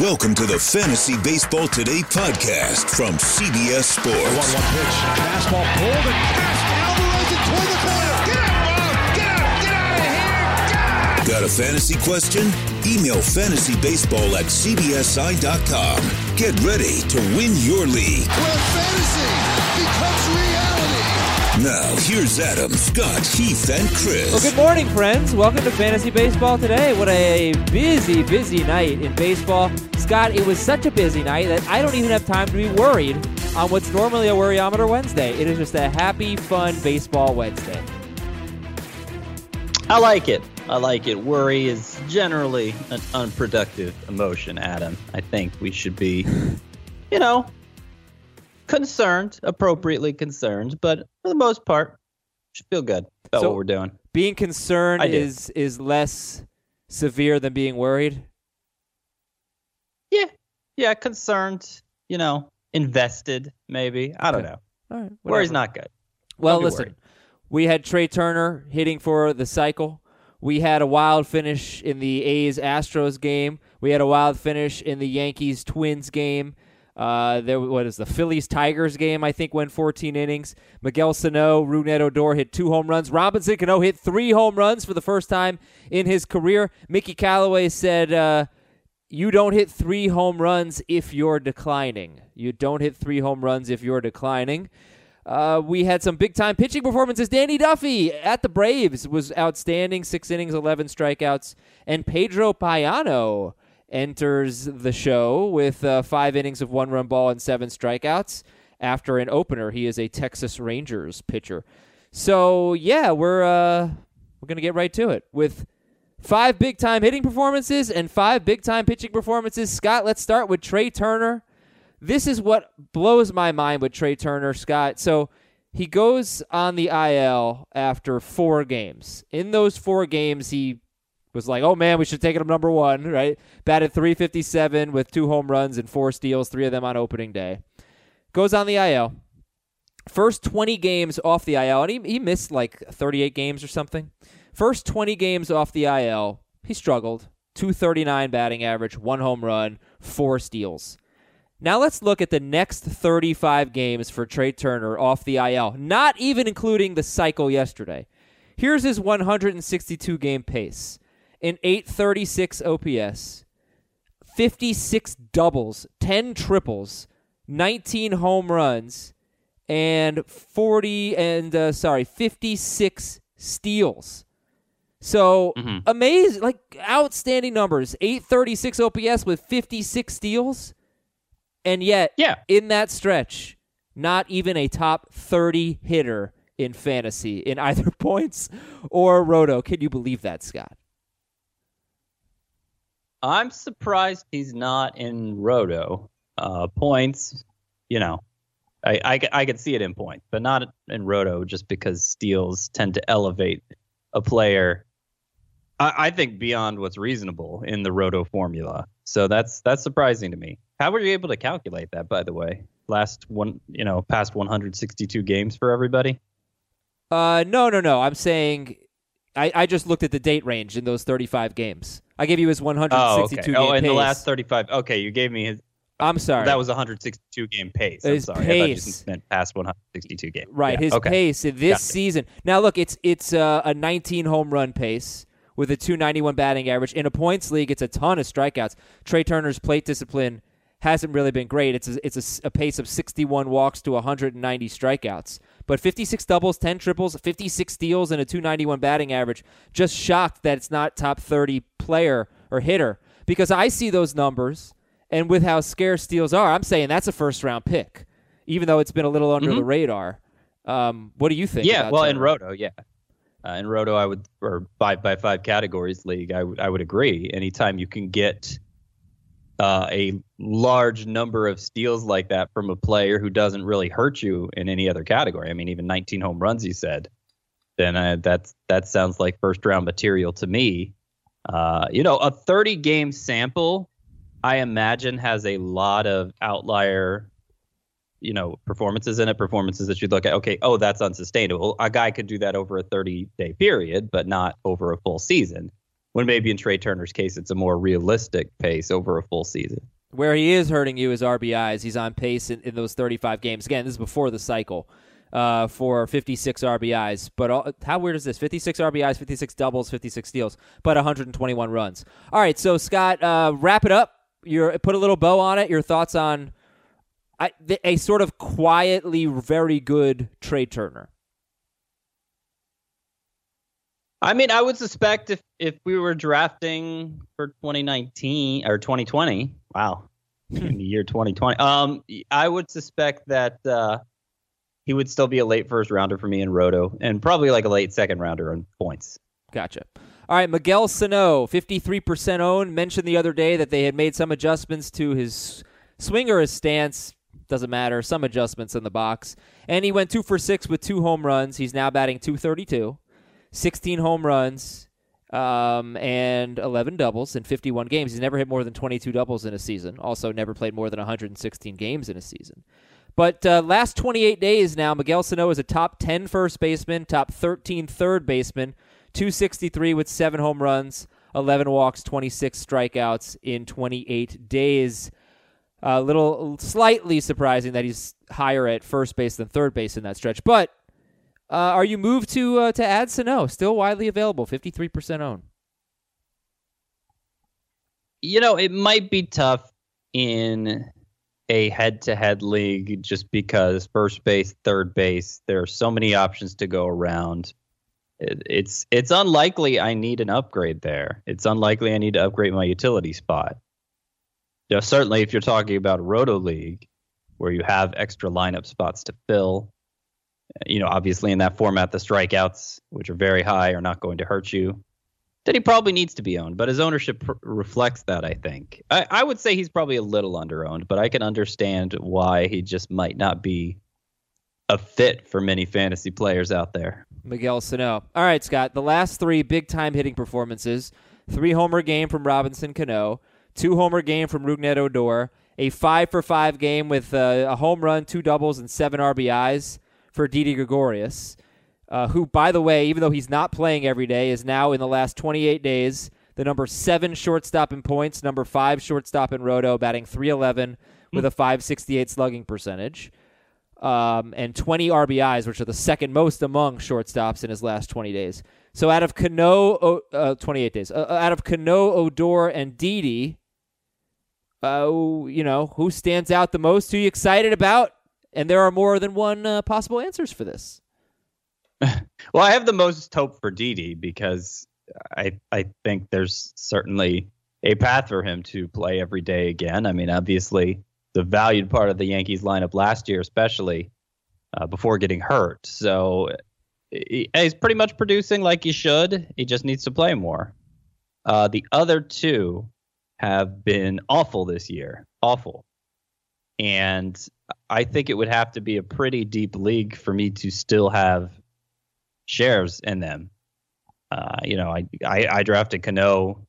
Welcome to the Fantasy Baseball Today podcast from CBS Sports. 1 1 pitch. Fastball pulled and passed. Alvarez and toward the corner. Get out, Get out! Get out of here! Get! Got a fantasy question? Email fantasybaseball at cbsi.com. Get ready to win your league. Where fantasy becomes reality. Now, here's Adam, Scott, Heath, and Chris. Well, good morning, friends. Welcome to Fantasy Baseball today. What a busy, busy night in baseball. Scott, it was such a busy night that I don't even have time to be worried on what's normally a worryometer Wednesday. It is just a happy, fun baseball Wednesday. I like it. I like it. Worry is generally an unproductive emotion, Adam. I think we should be, you know, concerned, appropriately concerned, but for the most part, should feel good about so what we're doing. Being concerned is is less severe than being worried. Yeah, yeah, concerned. You know, invested. Maybe I don't know. All right, worry's not good. Well, listen, worried. we had Trea Turner hitting for the cycle. We had a wild finish in the A's Astros game. We had a wild finish in the Yankees Twins game. Uh, there, what is the Phillies Tigers game? I think went 14 innings. Miguel Sano, Rougned Odor hit two home runs. Robinson Cano hit three home runs for the first time in his career. Mickey Callaway said, uh, you don't hit three home runs if you're declining. You don't hit three home runs if you're declining. Uh, we had some big time pitching performances. Danny Duffy at the Braves was outstanding, six innings, 11 strikeouts. And Pedro Payano enters the show with uh, five innings of one run ball and seven strikeouts after an opener. He is a Texas Rangers pitcher. So, yeah, we're, uh, we're to get right to it with Five big time hitting performances and five big time pitching performances. Scott, let's start with Trea Turner. This is what blows my mind with Trea Turner, Scott. So he goes on the IL after four games. In those four games, he was like, oh man, we should take him number one, right? Batted 357 with two home runs and four steals, three of them on opening day. Goes on the IL. First 20 games off the IL, and he, he missed like 38 games or something. First 20 games off the IL, he struggled. 239 batting average, one home run, four steals. Now let's look at the next 35 games for Trea Turner off the IL, not even including the cycle yesterday. Here's his 162 game pace an 836 OPS, 56 doubles, 10 triples, 19 home runs, and 40 and uh, sorry, 56 steals. So mm-hmm. amazing, like outstanding numbers. 836 OPS with 56 steals. And yet, yeah. in that stretch, not even a top 30 hitter in fantasy in either points or roto. Can you believe that, Scott? I'm surprised he's not in roto. Uh, points, you know, I, I, I could see it in points, but not in roto just because steals tend to elevate a player I, I think beyond what's reasonable in the roto formula. So that's that's surprising to me. How were you able to calculate that, by the way? Last one, you know, past 162 games for everybody. Uh, no, no, no. I'm saying, I, I just looked at the date range in those 35 games. I gave you his 162 oh, okay. Oh, in pace. the last 35. Okay, you gave me his. I'm sorry. That was 162 game pace. I'm his sorry. Pace. I meant past 162 games. Right, yeah. his okay. pace this season. Now look, it's it's uh, a 19 home run pace with a 291 batting average. In a points league, it's a ton of strikeouts. Trea Turner's plate discipline hasn't really been great. It's a, it's a, a, pace of 61 walks to 190 strikeouts. But 56 doubles, 10 triples, 56 steals, and a 291 batting average. Just shocked that it's not top 30 player or hitter because I see those numbers, and with how scarce steals are, I'm saying that's a first round pick, even though it's been a little under mm-hmm. the radar. Um, what do you think? Yeah, well, Turner? in Roto, yeah. Uh, in Roto, I would or five by five categories league, I would I would agree. Anytime you can get uh, a large number of steals like that from a player who doesn't really hurt you in any other category. I mean, even 19 home runs, you said. Then uh, that's that sounds like first round material to me. Uh, you know, a 30 game sample, I imagine has a lot of outlier you know performances in it performances that you look at okay oh that's unsustainable a guy could do that over a 30 day period but not over a full season When maybe in Trea Turner's case, it's a more realistic pace over a full season. Where he is hurting you is RBIs. He's on pace in, in those 35 games. Again, this is before the cycle uh, for 56 RBIs. But all, how weird is this? 56 RBIs, 56 doubles, 56 steals, but 121 runs. All right, so Scott, uh, wrap it up. Your put a little bow on it. Your thoughts on a sort of quietly very good Trea Turner. I mean, I would suspect if if we were drafting for 2019 or 2020, wow, in the year 2020, um, I would suspect that uh, he would still be a late first rounder for me in Roto, and probably like a late second rounder on points. Gotcha. All right, Miguel Sano, 53% owned. Mentioned the other day that they had made some adjustments to his swing or his stance. Doesn't matter. Some adjustments in the box. And he went two for six with two home runs. He's now batting 232. 16 home runs um, and 11 doubles in 51 games. He's never hit more than 22 doubles in a season. Also, never played more than 116 games in a season. But uh, last 28 days now, Miguel Sano is a top 10 first baseman, top 13 third baseman, 263 with seven home runs, 11 walks, 26 strikeouts in 28 days. A little slightly surprising that he's higher at first base than third base in that stretch. But uh, are you moved to uh, to add Sano? Still widely available, 53% owned. You know, it might be tough in a head-to-head league just because first base, third base, there are so many options to go around. It, it's it's unlikely I need an upgrade there. It's unlikely I need to upgrade my utility spot. You know, certainly if you're talking about roto league where you have extra lineup spots to fill, you know, obviously in that format the strikeouts, which are very high, are not going to hurt you that he probably needs to be owned, but his ownership pr- reflects that. I think I, I, would say he's probably a little underowned, but I can understand why he just might not be a fit for many fantasy players out there. Miguel Sano. All right, Scott. The last three big time hitting performances: three homer game from Robinson Cano, two homer game from Rougned Odor, a five for five game with uh, a home run, two doubles, and seven RBIs for Didi Gregorius uh, who, by the way, even though he's not playing every day, is now in the last 28 days the number seven shortstop in points, number five shortstop in Roto, batting 311 with a 568 slugging percentage. Um, and 20 RBIs, which are the second most among shortstops in his last 20 days. So out of Cano, uh, 28 days, uh, out of Cano, Odor, and Didi, uh, you know, who stands out the most? Who you excited about? And there are more than one uh, possible answers for this. well, I have the most hope for Didi because I I think there's certainly a path for him to play every day again. I mean, obviously, the valued part of the Yankees lineup last year, especially uh, before getting hurt. So he, he's pretty much producing like he should. He just needs to play more. Uh, the other two have been awful this year, awful. And I think it would have to be a pretty deep league for me to still have shares in them. Uh, you know, I, I, I drafted Cano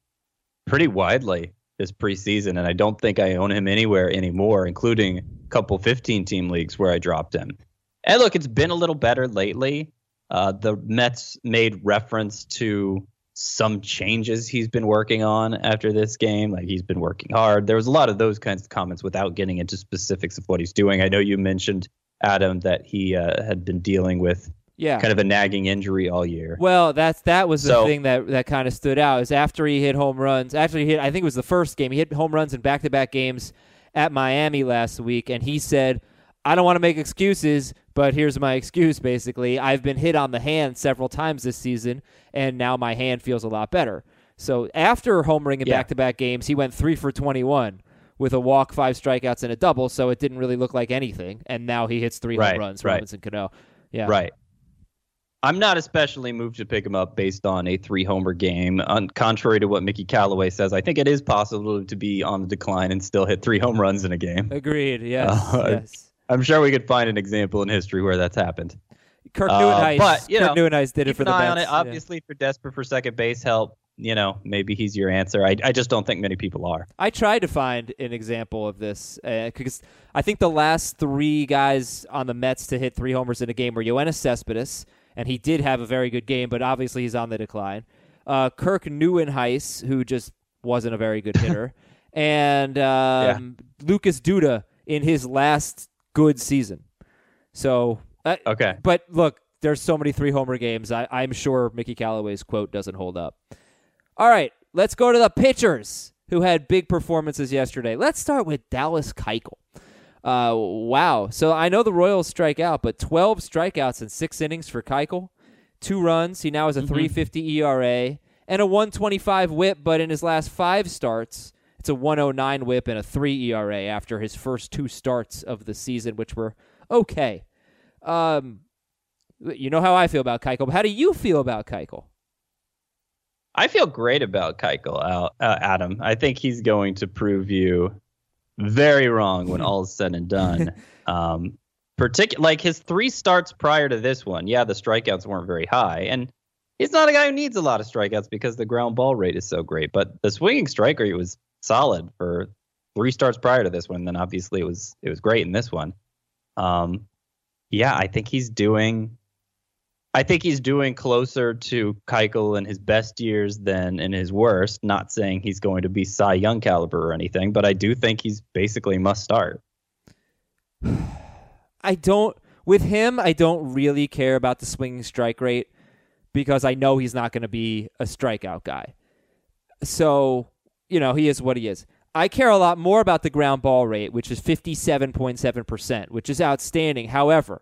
pretty widely this preseason, and I don't think I own him anywhere anymore, including a couple 15 team leagues where I dropped him. And look, it's been a little better lately. Uh, the Mets made reference to some changes he's been working on after this game. Like he's been working hard. There was a lot of those kinds of comments without getting into specifics of what he's doing. I know you mentioned Adam that he uh, had been dealing with yeah. kind of a nagging injury all year. Well, that's that was the so, thing that that kind of stood out is after he hit home runs. Actually, he hit I think it was the first game. He hit home runs in back-to-back games at Miami last week, and he said, "I don't want to make excuses, but here's my excuse. Basically, I've been hit on the hand several times this season, and now my hand feels a lot better." So after homering in yeah. back-to-back games, he went three for twenty-one with a walk, five strikeouts, and a double. So it didn't really look like anything. And now he hits three right, home runs. Right. Robinson Cano. Yeah. Right. I'm not especially moved to pick him up based on a three homer game. On, contrary to what Mickey Callaway says, I think it is possible to be on the decline and still hit three home runs in a game. Agreed. Yes. Uh, yes. I'm sure we could find an example in history where that's happened. Kirk uh, but you Kirk know, Nieuwenhuis did it for the Mets. on it. Obviously, yeah. if you're desperate for second base help, you know, maybe he's your answer. I, I just don't think many people are. I tried to find an example of this because uh, I think the last three guys on the Mets to hit three homers in a game were Yoenis Cespedes, and he did have a very good game, but obviously he's on the decline. uh, Kirk Nieuwenhuis, who just wasn't a very good hitter, and um, Lucas Duda in his last good season. So, uh, Okay. but look, there's so many three homer games. I, I'm sure Mickey Callaway's quote doesn't hold up. All right, let's go to the pitchers who had big performances yesterday. Let's start with Dallas Keuchel. Uh, wow. So I know the Royals strike out, but 12 strikeouts in six innings for Keuchel. Two runs. He now has a 350 ERA and a 125 whip, but in his last five starts, it's a 109 whip and a 3 ERA after his first two starts of the season, which were okay. Um, you know how I feel about Keuchel, but how do you feel about Keuchel? I feel great about Keuchel, Al- uh, Adam. I think he's going to prove you very wrong when all is said and done. Um, particular like his three starts prior to this one. Yeah, the strikeouts weren't very high, and he's not a guy who needs a lot of strikeouts because the ground ball rate is so great. But the swinging strike rate was solid for three starts prior to this one. Then obviously it was it was great in this one. Um, yeah, I think he's doing. I think he's doing closer to Keuchel in his best years than in his worst. Not saying he's going to be Cy Young caliber or anything, but I do think he's basically must start. I don't with him. I don't really care about the swinging strike rate because I know he's not going to be a strikeout guy. So you know he is what he is. I care a lot more about the ground ball rate, which is fifty-seven point seven percent, which is outstanding. However,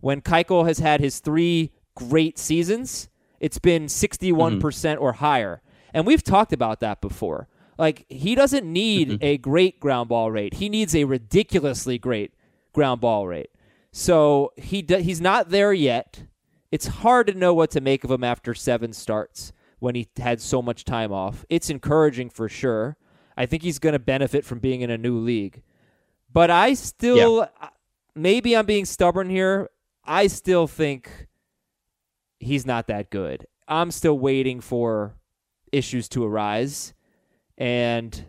when Keuchel has had his three great seasons, it's been sixty-one percent mm-hmm. or higher, and we've talked about that before. Like he doesn't need mm-hmm. a great ground ball rate; he needs a ridiculously great ground ball rate. So he he's not there yet. It's hard to know what to make of him after seven starts when he had so much time off. It's encouraging for sure. I think he's going to benefit from being in a new league. But I still, uh, maybe I'm being stubborn here. I still think he's not that good. I'm still waiting for issues to arise. And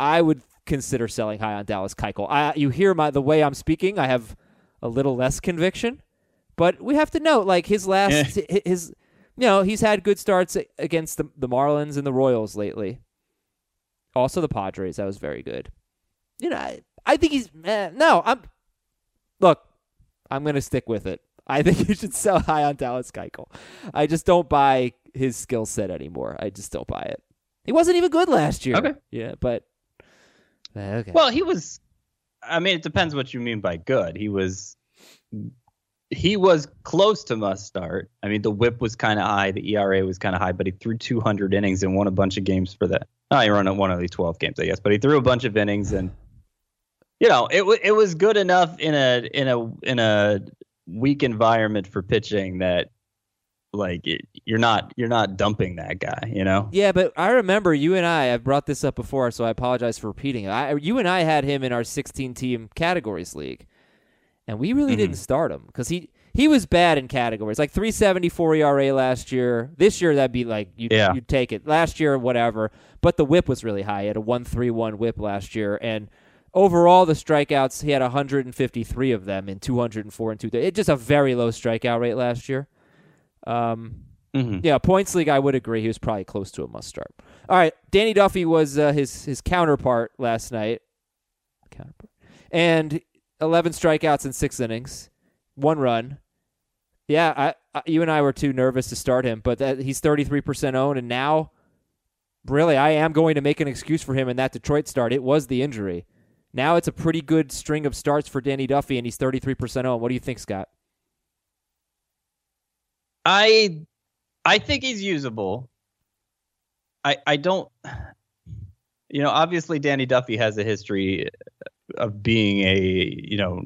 I would consider selling high on Dallas Keuchel. I, you hear my the way I'm speaking, I have a little less conviction, but we have to note like his last his you know he's had good starts against the the Marlins and the Royals lately. Also the Padres, that was very good. You know, I, I think he's eh, no. I'm look. I'm gonna stick with it. I think you should sell high on Dallas Keuchel. I just don't buy his skill set anymore. I just don't buy it. He wasn't even good last year. Okay. Yeah, but okay. Well, he was. I mean, it depends what you mean by good. He was. He was close to must start. I mean, the WHIP was kind of high, the ERA was kind of high, but he threw 200 innings and won a bunch of games for that. No, he ran one of the 12 games, I guess, but he threw a bunch of innings and. You know, it it was good enough in a in a in a weak environment for pitching that, like, it, you're not you're not dumping that guy. You know. Yeah, but I remember you and I. I've brought this up before, so I apologize for repeating it. I, you and I had him in our 16 team categories league, and we really didn't start him because he he was bad in categories, like 374 ERA last year. This year that'd be like you Yeah. you'd take it. Last year, whatever. But the WHIP was really high. He had a 131 WHIP last year, and overall the strikeouts he had 153 of them in 204 and two. It just a very low strikeout rate last year. Um, Mhm. yeah, points league. I would agree. He was probably close to a must start. All right, Danny Duffy was uh, his his counterpart last night. Counterpart, and eleven strikeouts in six innings, one run. Yeah, I, I you and I were too nervous to start him, but that, he's thirty three percent owned, and now, really, I am going to make an excuse for him in that Detroit start. It was the injury. Now it's a pretty good string of starts for Danny Duffy, and he's thirty three percent owned. What do you think, Scott? I I think he's usable. I I don't you know, obviously Danny Duffy has a history of being a, you know,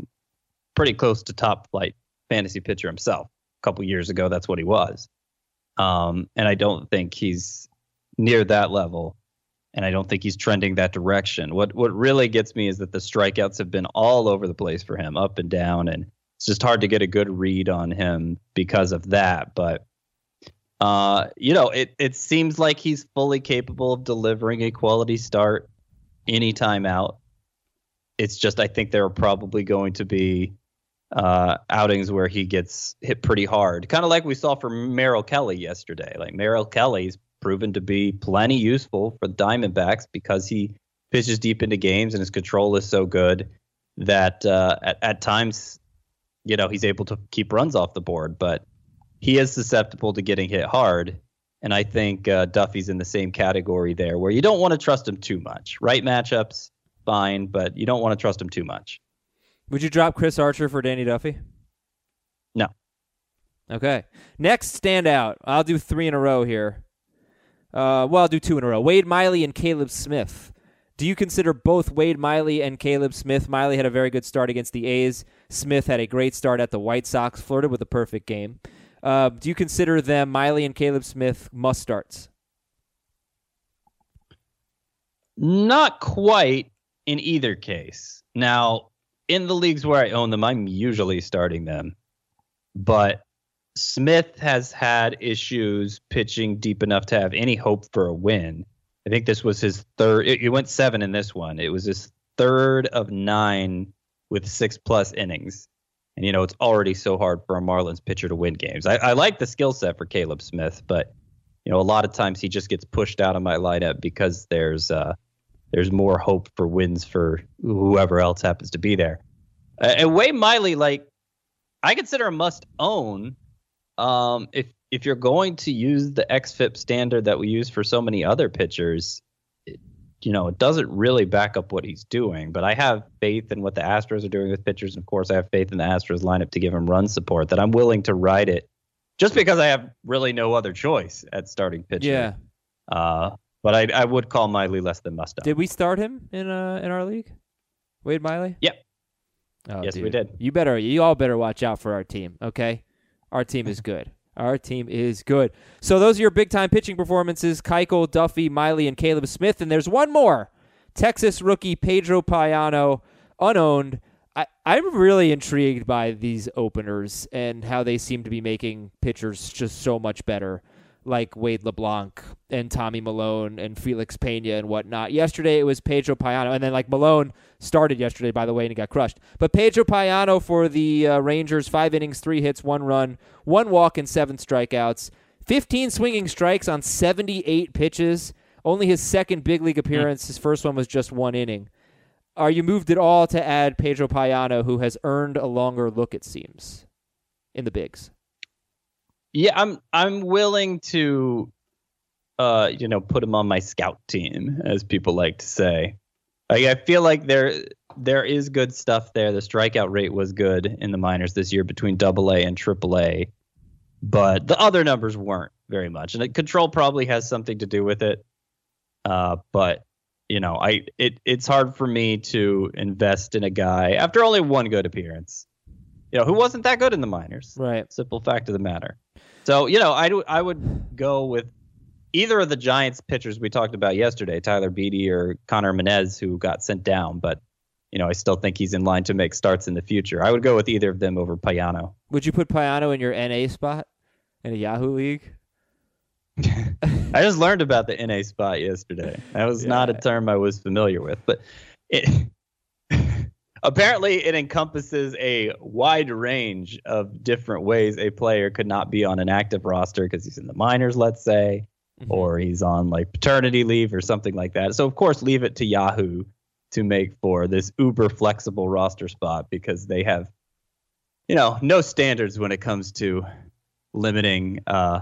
pretty close to top flight fantasy pitcher himself. A couple years ago that's what he was. Um and I don't think he's near that level and I don't think he's trending that direction. What what really gets me is that the strikeouts have been all over the place for him, up and down and it's just hard to get a good read on him because of that. But uh, you know, it it seems like he's fully capable of delivering a quality start anytime out. It's just I think there are probably going to be uh, outings where he gets hit pretty hard, kind of like we saw for Merrill Kelly yesterday. Like Merrill Kelly's proven to be plenty useful for the Diamondbacks because he pitches deep into games and his control is so good that uh, at, at times, you know, he's able to keep runs off the board. But he is susceptible to getting hit hard. And I think uh, Duffy's in the same category there, where you don't want to trust him too much. Right matchups, fine, but you don't want to trust him too much. Would you drop Chris Archer for Danny Duffy? No. Okay. Next standout. I'll do three in a row here. Uh, well, I'll do two in a row. Wade Miley and Caleb Smith. Do you consider both Wade Miley and Caleb Smith? Miley had a very good start against the A's. Smith had a great start at the White Sox, flirted with a perfect game. Uh, do you consider them, Miley and Caleb Smith, must starts? Not quite in either case. Now, in the leagues where I own them, I'm usually starting them. But Smith has had issues pitching deep enough to have any hope for a win. I think this was his third. It, it went seven in this one. It was his third of nine with six plus innings. And, you know, it's already so hard for a Marlins pitcher to win games. I, I like the skill set for Caleb Smith, but, you know, a lot of times he just gets pushed out of my lineup because there's, uh, there's more hope for wins for whoever else happens to be there. Uh, and Wade Miley, like, I consider a must own. Um, if if you're going to use the xFIP standard that we use for so many other pitchers, you know, it doesn't really back up what he's doing. But I have faith in what the Astros are doing with pitchers. And of course, I have faith in the Astros lineup to give him run support that I'm willing to ride it just because I have really no other choice at starting pitcher. Yeah. Uh, but I, I would call Miley less than must. Did we start him in uh in our league? Wade Miley? Yep. Oh, yes, dude. we did. You better you all better watch out for our team, okay? Our team is good. Our team is good. So those are your big time pitching performances: Keuchel, Duffy, Miley, and Caleb Smith. And there's one more: Texas rookie Pedro Payano, unowned. I, I'm really intrigued by these openers and how they seem to be making pitchers just so much better, like Wade LeBlanc and Tommy Milone and Felix Pena and whatnot. Yesterday it was Pedro Payano, and then like Malone started yesterday, by the way, and he got crushed. But Pedro Payano for the uh, Rangers, five innings, three hits, one run, one walk, and seven strikeouts. 15 swinging strikes on 78 pitches. Only his second big league appearance. His first one was just one inning. Are you moved at all to add Pedro Payano, who has earned a longer look, it seems, in the bigs? Yeah, I'm I'm willing to uh, you know, put him on my scout team, as people like to say. Like, I feel like there there is good stuff there. The strikeout rate was good in the minors this year between Double A and Triple A, but the other numbers weren't very much. And control probably has something to do with it. Uh, but you know, I it it's hard for me to invest in a guy after only one good appearance. You know, who wasn't that good in the minors. Right. Simple fact of the matter. So you know, I do I would go with either of the Giants pitchers we talked about yesterday, Tyler Beede or Conner Menez, who got sent down, but you know, I still think he's in line to make starts in the future. I would go with either of them over Payano. Would you put Payano in your NA spot in a Yahoo league? I just learned about the NA spot yesterday. That was not a term I was familiar with, but it apparently it encompasses a wide range of different ways a player could not be on an active roster because he's in the minors, let's say, Mm-hmm. or he's on like paternity leave or something like that. So of course, leave it to Yahoo to make for this uber flexible roster spot because they have, you know, no standards when it comes to limiting uh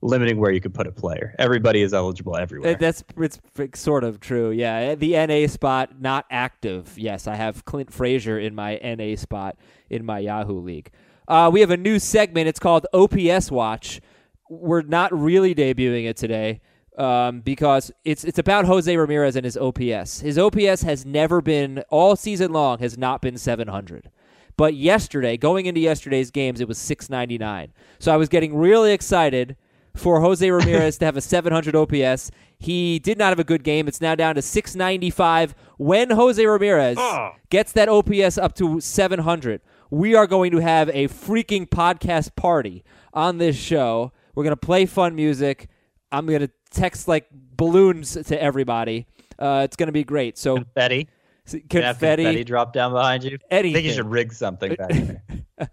limiting where you could put a player. Everybody is eligible everywhere. Uh, That's it's sort of true. Yeah, the NA spot not active. Yes, I have Clint Frazier in my NA spot in my Yahoo league. Uh, we have a new segment. It's called OPS Watch. We're not really debuting it today um, because it's it's about Jose Ramirez and his OPS. His OPS has never been all season long has not been 700. But yesterday, going into yesterday's games, it was 699. So I was getting really excited for Jose Ramirez to have a 700 OPS. He did not have a good game. It's now down to 695. When Jose Ramirez gets that OPS up to 700, we are going to have a freaking podcast party on this show. We're going to play fun music. I'm going to text like balloons to everybody. Uh, it's going to be great. So Betty. Confetti. confetti drop down behind you. Anything. I think you should rig something back there.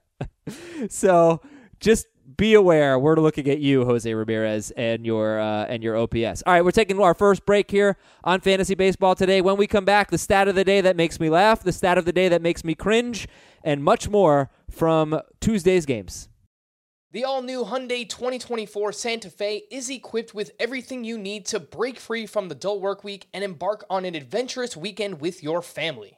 so just be aware we're looking at you jose ramirez and your uh, and your ops all right we're taking our first break here on fantasy baseball today. When we come back the stat of the day that makes me laugh the stat of the day that makes me cringe and much more from tuesday's games. The all new Hyundai 2024 Santa Fe is equipped with everything you need to break free from the dull work week and embark on an adventurous weekend with your family.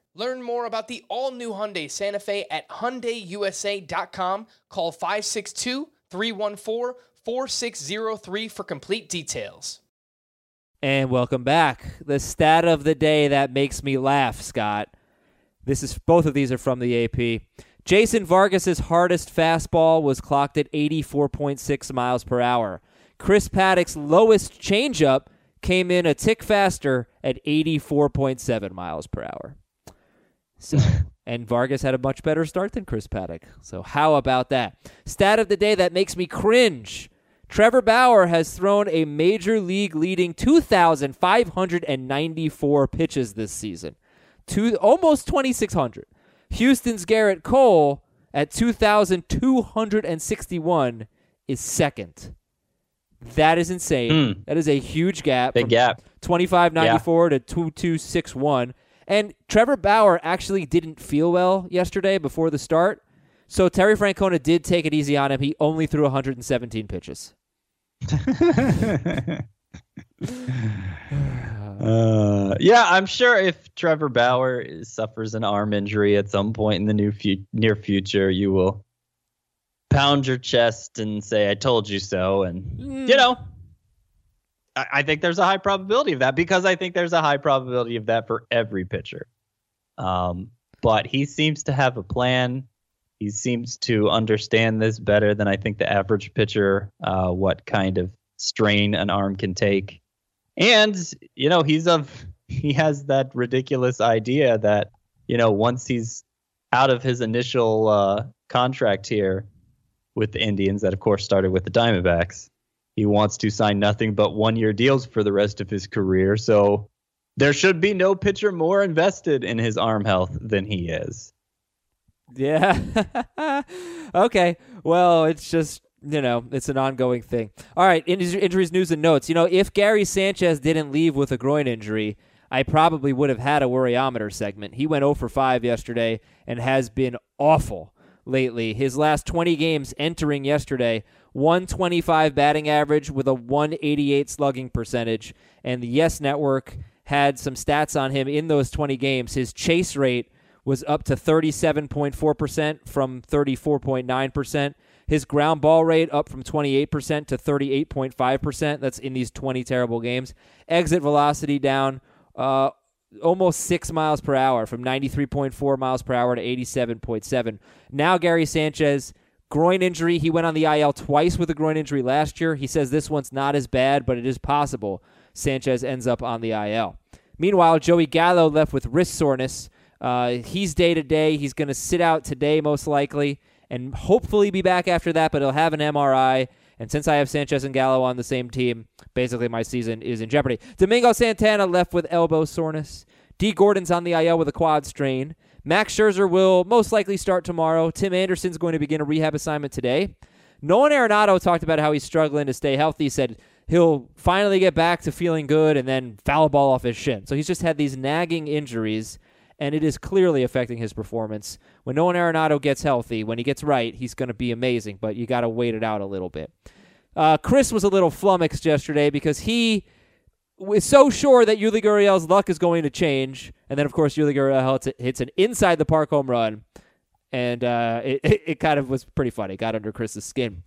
Learn more about the all-new Hyundai Santa Fe at hyundaiusa.com. Call 562-314-4603 for complete details. And welcome back. The stat of the day that makes me laugh, Scott. This is both of these are from the AP. Jason Vargas's hardest fastball was clocked at 84.6 miles per hour. Chris Paddack's lowest changeup came in a tick faster at 84.7 miles per hour. So, and Vargas had a much better start than Chris Paddack. So, how about that? Stat of the day that makes me cringe. Trevor Bauer has thrown a major league leading 2,594 pitches this season, to almost 2,600. Houston's Gerrit Cole at 2,261 is second. That is insane. Mm. That is a huge gap. Big gap. 2594 yeah. to 2261. And Trevor Bauer actually didn't feel well yesterday before the start. So Terry Francona did take it easy on him. He only threw 117 pitches. uh, yeah, I'm sure if Trevor Bauer suffers an arm injury at some point in the new fu- near future, you will pound your chest and say, "I told you so," and mm. you know I think there's a high probability of that because I think there's a high probability of that for every pitcher. Um, but he seems to have a plan. He seems to understand this better than I think the average pitcher, uh, what kind of strain an arm can take. And, you know, he's of he has that ridiculous idea that, you know, once he's out of his initial uh, contract here with the Indians, that of course started with the Diamondbacks, he wants to sign nothing but one year deals for the rest of his career. So there should be no pitcher more invested in his arm health than he is. Yeah. okay. Well, it's just, you know, it's an ongoing thing. All right. Injuries, news, and notes. You know, if Gary Sanchez didn't leave with a groin injury, I probably would have had a worryometer segment. He went 0 for 5 yesterday and has been awful lately. His last 20 games entering yesterday 125 batting average with a 188 slugging percentage. And the Yes Network had some stats on him in those 20 games. His chase rate was up to 37.4% from 34.9%. His ground ball rate up from 28% to 38.5%. That's in these 20 terrible games. Exit velocity down uh, almost six miles per hour from 93.4 miles per hour to 87.7. Now, Gary Sanchez groin injury. He went on the IL twice with a groin injury last year. He says this one's not as bad, but it is possible Sanchez ends up on the IL. Meanwhile, Joey Gallo left with wrist soreness. Uh, he's day to day. He's going to sit out today, most likely, and hopefully be back after that, but he'll have an MRI. And since I have Sanchez and Gallo on the same team, basically my season is in jeopardy. Domingo Santana left with elbow soreness. Dee Gordon's on the IL with a quad strain. Max Scherzer will most likely start tomorrow. Tim Anderson's going to begin a rehab assignment today. Nolan Arenado talked about how he's struggling to stay healthy. He said he'll finally get back to feeling good and then foul ball off his shin. So he's just had these nagging injuries, and it is clearly affecting his performance. When Nolan Arenado gets healthy, when he gets right, he's going to be amazing, but you got to wait it out a little bit. Uh, Chris was a little flummoxed yesterday because he was so sure that Yuli Gurriel's luck is going to change, and then of course Yuli Gurriel hits an inside the park home run, and uh, it, it, it kind of was pretty funny. Got under Chris's skin.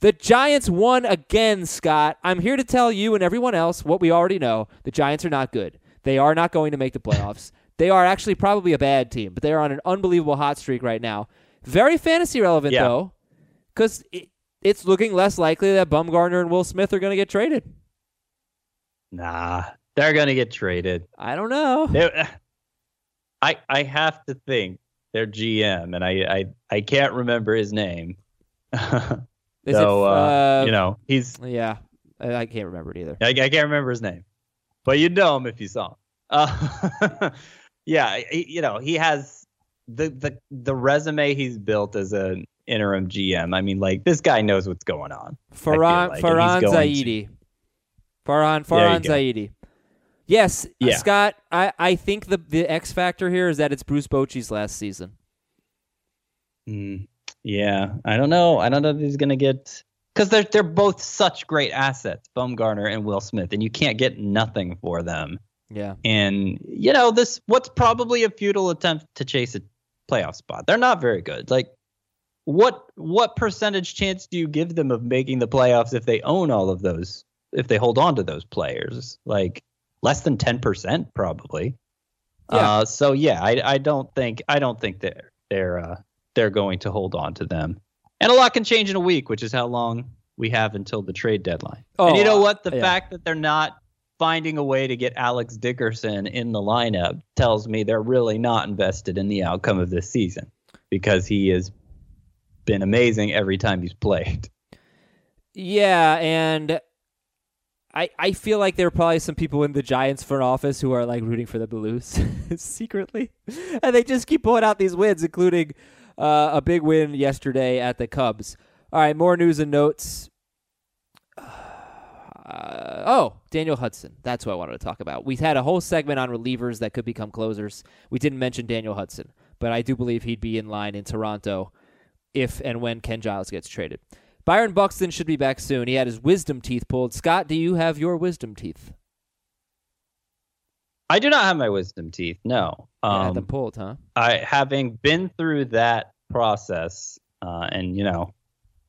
The Giants won again, Scott. I'm here to tell you and everyone else what we already know. The Giants are not good. They are not going to make the playoffs. They are actually probably a bad team, but they are on an unbelievable hot streak right now. Very fantasy relevant Yeah. though, because it, it's looking less likely that Bumgarner and Will Smith are going to get traded. Nah, they're gonna get traded. I don't know. They- I I have to think their GM, and I I, I can't remember his name. so it, uh, uh, you know he's Yeah, I, I can't remember it either. I, I can't remember his name, but you'd know him if you saw him. Uh, yeah, he, you know he has the the the resume he's built as an interim GM. I mean, like this guy knows what's going on. Farhan like, and he's Farhan going Zaidi. Farhan Farhan. Zaidi. Yes, Yeah. Scott. I, I think the the X factor here is that it's Bruce Bochy's last season. Mm, yeah, I don't know. I don't know if he's gonna get because they're they're both such great assets, Bumgarner and Will Smith, and you can't get nothing for them. Yeah, And you know this, what's probably a futile attempt to chase a playoff spot. They're not very good. Like, what what percentage chance do you give them of making the playoffs if they own all of those? If they hold on to those players, like less than ten percent, probably. Yeah. Uh, so yeah, I I don't think I don't think they're they're uh, they're going to hold on to them. And a lot can change in a week, which is how long we have until the trade deadline. and Oh, you know what? The yeah. fact that they're not finding a way to get Alex Dickerson in the lineup tells me they're really not invested in the outcome of this season because he has been amazing every time he's played. yeah, and I I feel like there are probably some people in the Giants front office who are like rooting for the lose secretly, and they just keep pulling out these wins, including uh, a big win yesterday at the Cubs. All right, more news and notes. Uh, oh, Daniel Hudson. That's what I wanted to talk about. We've had a whole segment on relievers that could become closers. We didn't mention Daniel Hudson, but I do believe he'd be in line in Toronto if and when Ken Giles gets traded. Byron Buxton should be back soon. He had his wisdom teeth pulled. Scott, do you have your wisdom teeth? I do not have my wisdom teeth. No. You had Um, them pulled, huh? I having been through that process, uh, and you know,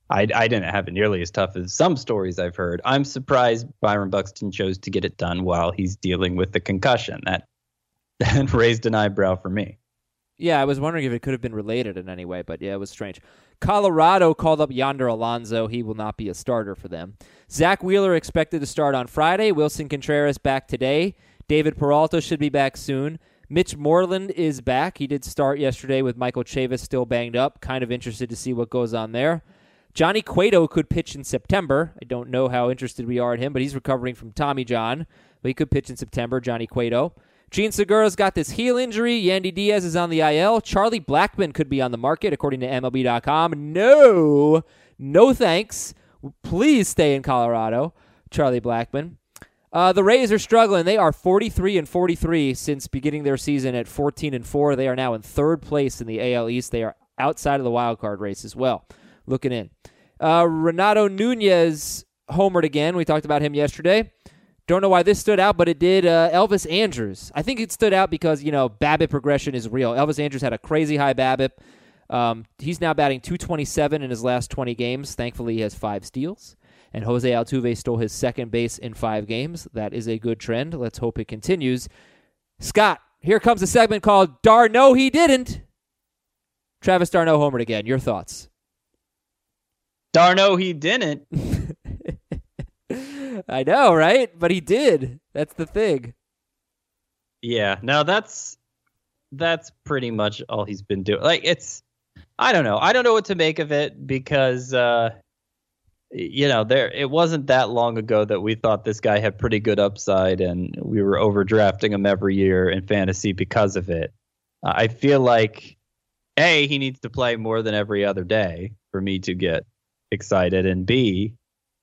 I I didn't have it nearly as tough as some stories I've heard. I'm surprised Byron Buxton chose to get it done while he's dealing with the concussion. That that raised an eyebrow for me. Yeah, I was wondering if it could have been related in any way, but yeah, it was strange. Colorado called up Yonder Alonso. He will not be a starter for them. Zack Wheeler expected to start on Friday. Willson Contreras back today. David Peralta should be back soon. Mitch Moreland is back. He did start yesterday with Michael Chavis still banged up. Kind of interested to see what goes on there. Johnny Cueto could pitch in September. I don't know how interested we are in him, but he's recovering from Tommy John. But he could pitch in September, Johnny Cueto. Jean Segura's got this heel injury. Yandy Diaz is on the IL. Charlie Blackmon could be on the market, according to MLB.com. No, no thanks. Please stay in Colorado, Charlie Blackmon. Uh, the Rays are struggling. They are 43 and 43 since beginning their season at 14 and 4. They are now in third place in the AL East. They are outside of the wild card race as well. Looking in. Uh, Renato Nunez homered again. We talked about him yesterday. Don't know why this stood out, but it did. Uh, Elvis Andrus. I think it stood out because you know BABIP progression is real. Elvis Andrus had a crazy high BABIP. Um, he's now batting 227 in his last 20 games. Thankfully, he has five steals. And Jose Altuve stole his second base in five games. That is a good trend. Let's hope it continues. Scott, here comes a segment called d'Arnaud He Didn't. Travis d'Arnaud homered again. Your thoughts? d'Arnaud, he didn't. I know, right? But he did. That's the thing. Yeah, no, that's that's pretty much all he's been doing. Like it's I don't know. I don't know what to make of it because uh you know, there it wasn't that long ago that we thought this guy had pretty good upside and we were overdrafting him every year in fantasy because of it. Uh, I feel like A, he needs to play more than every other day for me to get excited and B,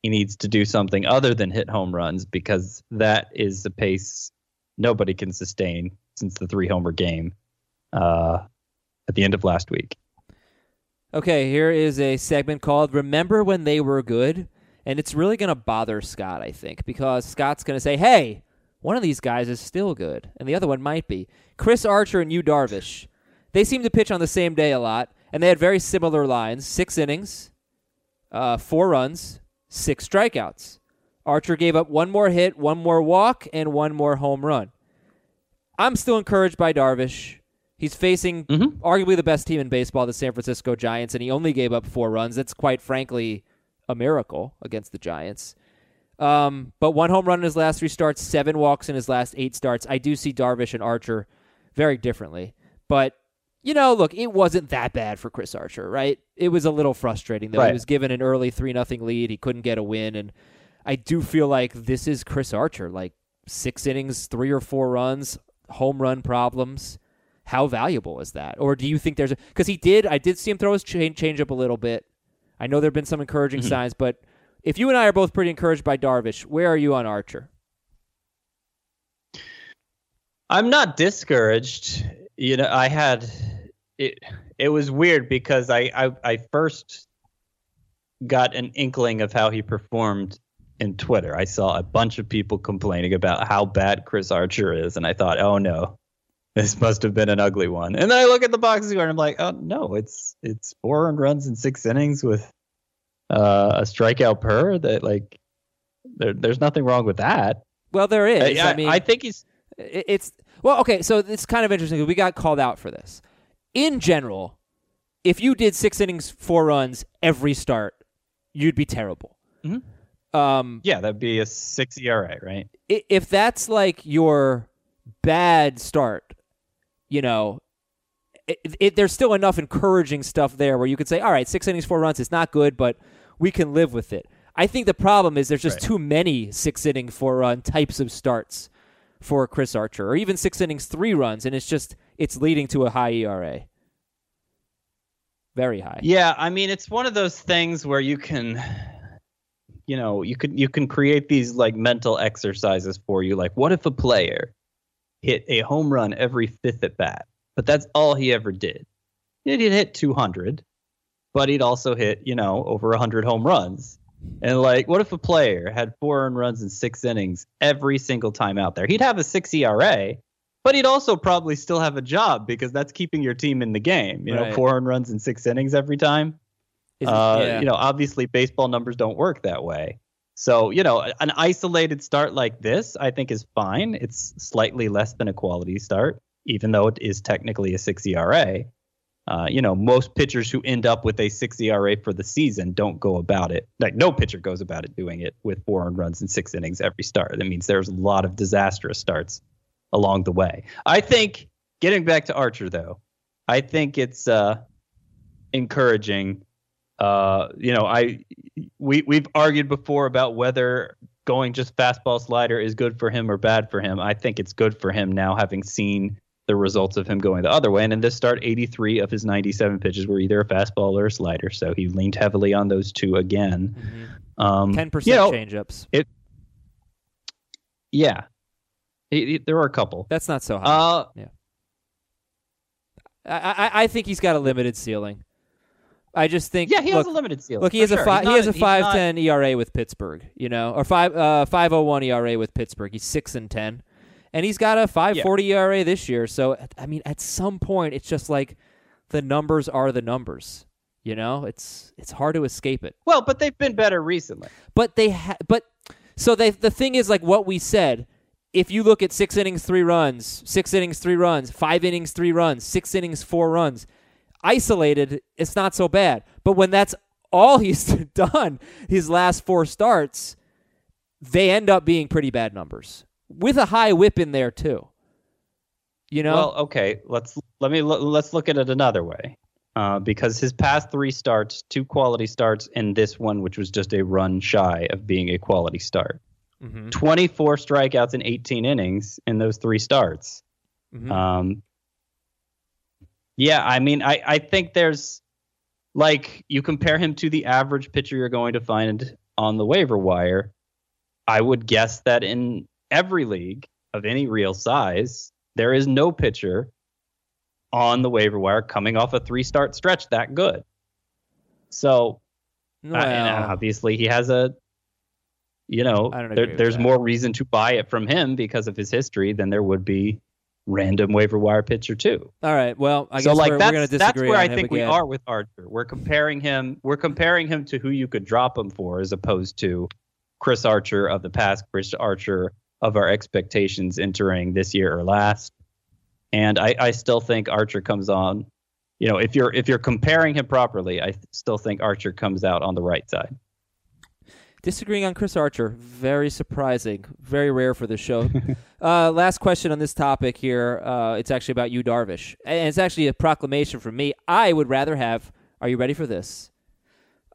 he needs to do something other than hit home runs because that is the pace nobody can sustain since the three homer game uh, at the end of last week. Okay, here is a segment called Remember When They Were Good? And it's really going to bother Scott, I think, because Scott's going to say, hey, one of these guys is still good, and the other one might be. Chris Archer and Yu Darvish. They seem to pitch on the same day a lot, and they had very similar lines six innings, uh, four runs, six strikeouts. Archer gave up one more hit, one more walk, and one more home run. I'm still encouraged by Darvish. He's facing Mhm. arguably the best team in baseball, the San Francisco Giants, and he only gave up four runs. That's quite frankly a miracle against the Giants. Um, but one home run in his last three starts, seven walks in his last eight starts. I do see Darvish and Archer very differently. But, you know, look, it wasn't that bad for Chris Archer, right? It was a little frustrating, though. He was given an early 3 nothing lead. He couldn't get a win. And I do feel like this is Chris Archer. Like six innings, three or four runs, home run problems. How valuable is that? Or do you think there's a because he did? I did see him throw his change change up a little bit. I know there have been some encouraging Mm-hmm. signs, but if you and I are both pretty encouraged by Darvish, where are you on Archer? I'm not discouraged. You know, I had it. It was weird because I I, I first got an inkling of how he performed in Twitter. I saw a bunch of people complaining about how bad Chris Archer is, and I thought, oh no, this must have been an ugly one. And then I look at the box score and I'm like, oh no, it's it's four earned runs in six innings with uh, a strikeout per. That like, there, there's nothing wrong with that. Well, there is. I, I, mean, I think he's it's well, okay. So it's kind of interesting. We got called out for this. In general, if you did six innings, four runs every start, you'd be terrible. Mhm. Um, yeah, that'd be a six ERA, right? if that's like your bad start, you know, it, it, there's still enough encouraging stuff there where you could say, all right, six innings, four runs, it's not good, but we can live with it. I think the problem is there's just Right. too many six inning, four run types of starts for Chris Archer, or even six innings, three runs, and it's just it's leading to a high ERA, very high. Yeah, I mean it's one of those things where you can you know, you can you can create these like mental exercises for you like what if a player hit a home run every fifth at bat, but that's all he ever did. He'd hit 200, but he'd also hit, you know, over 100 home runs. And like, what if a player had four earned runs in six innings every single time out there? He'd have a six ERA, but he'd also probably still have a job because that's keeping your team in the game. You know, four earned runs in six innings every time. Uh, yeah. You know, obviously baseball numbers don't work that way. So, you know, an isolated start like this, I think is fine. It's slightly less than a quality start, even though it is technically a six ERA. Uh, you know, most pitchers who end up with a six ERA for the season don't go about it. Like no pitcher goes about it doing it with four runs in six innings every start. That means there's a lot of disastrous starts along the way. I think getting back to Archer though, I think it's uh, encouraging. Uh, you know, I we we've argued before about whether going just fastball slider is good for him or bad for him. I think it's good for him now, having seen the results of him going the other way. And in this start, 83 of his 97 pitches were either a fastball or a slider, so he leaned heavily on those two again. Um, ten you percent know, changeups. Yeah, He- he- there are a couple. That's not so high. Uh, I, I I think he's got a limited ceiling. I just think yeah, he look, has a limited ceiling. Look, he has a sure. five. He's He has not- a five not- ten ERA with Pittsburgh. You know, or five uh five oh one ERA with Pittsburgh. He's six and ten, and he's got a five forty ERA this year. So I mean, at some point, it's just like the numbers are the numbers. You know, it's it's hard to escape it. Well, but they've been better recently. But they ha- but so they the thing is like what we said. If you look at six innings, three runs, six innings, three runs, five innings, three runs, six innings, four runs, isolated, it's not so bad. But when that's all he's done, his last four starts, they end up being pretty bad numbers with a high whip in there too. You know, Well, okay, let's let me let's look at it another way. Uh, because his past three starts, two quality starts, and this one, which was just a run shy of being a quality start. Mhm. 24 strikeouts in 18 innings in those three starts. Mhm. Um, yeah, I mean, I, I think there's like you compare him to the average pitcher you're going to find on the waiver wire. I would guess that in every league of any real size, there is no pitcher on the waiver wire coming off a three start stretch that good. So, uh, and obviously, he has a, you know, I don't agree there, there's more reason to buy it from him because of his history than there would be random waiver wire pitcher too. all right. Well, I so guess like we're, that's we're that's where I think we are with Archer. We're comparing him. We're comparing him to who you could drop him for, as opposed to Chris Archer of the past, Chris Archer of our expectations entering this year or last. And I, I still think Archer comes on. You know, if you're if you're comparing him properly, I still think Archer comes out on the right side. Disagreeing on Chris Archer, very surprising, very rare for the show. uh, last question on this topic here. Uh, it's actually about Yu, Darvish, and it's actually a proclamation from me. I would rather have. Are you ready for this?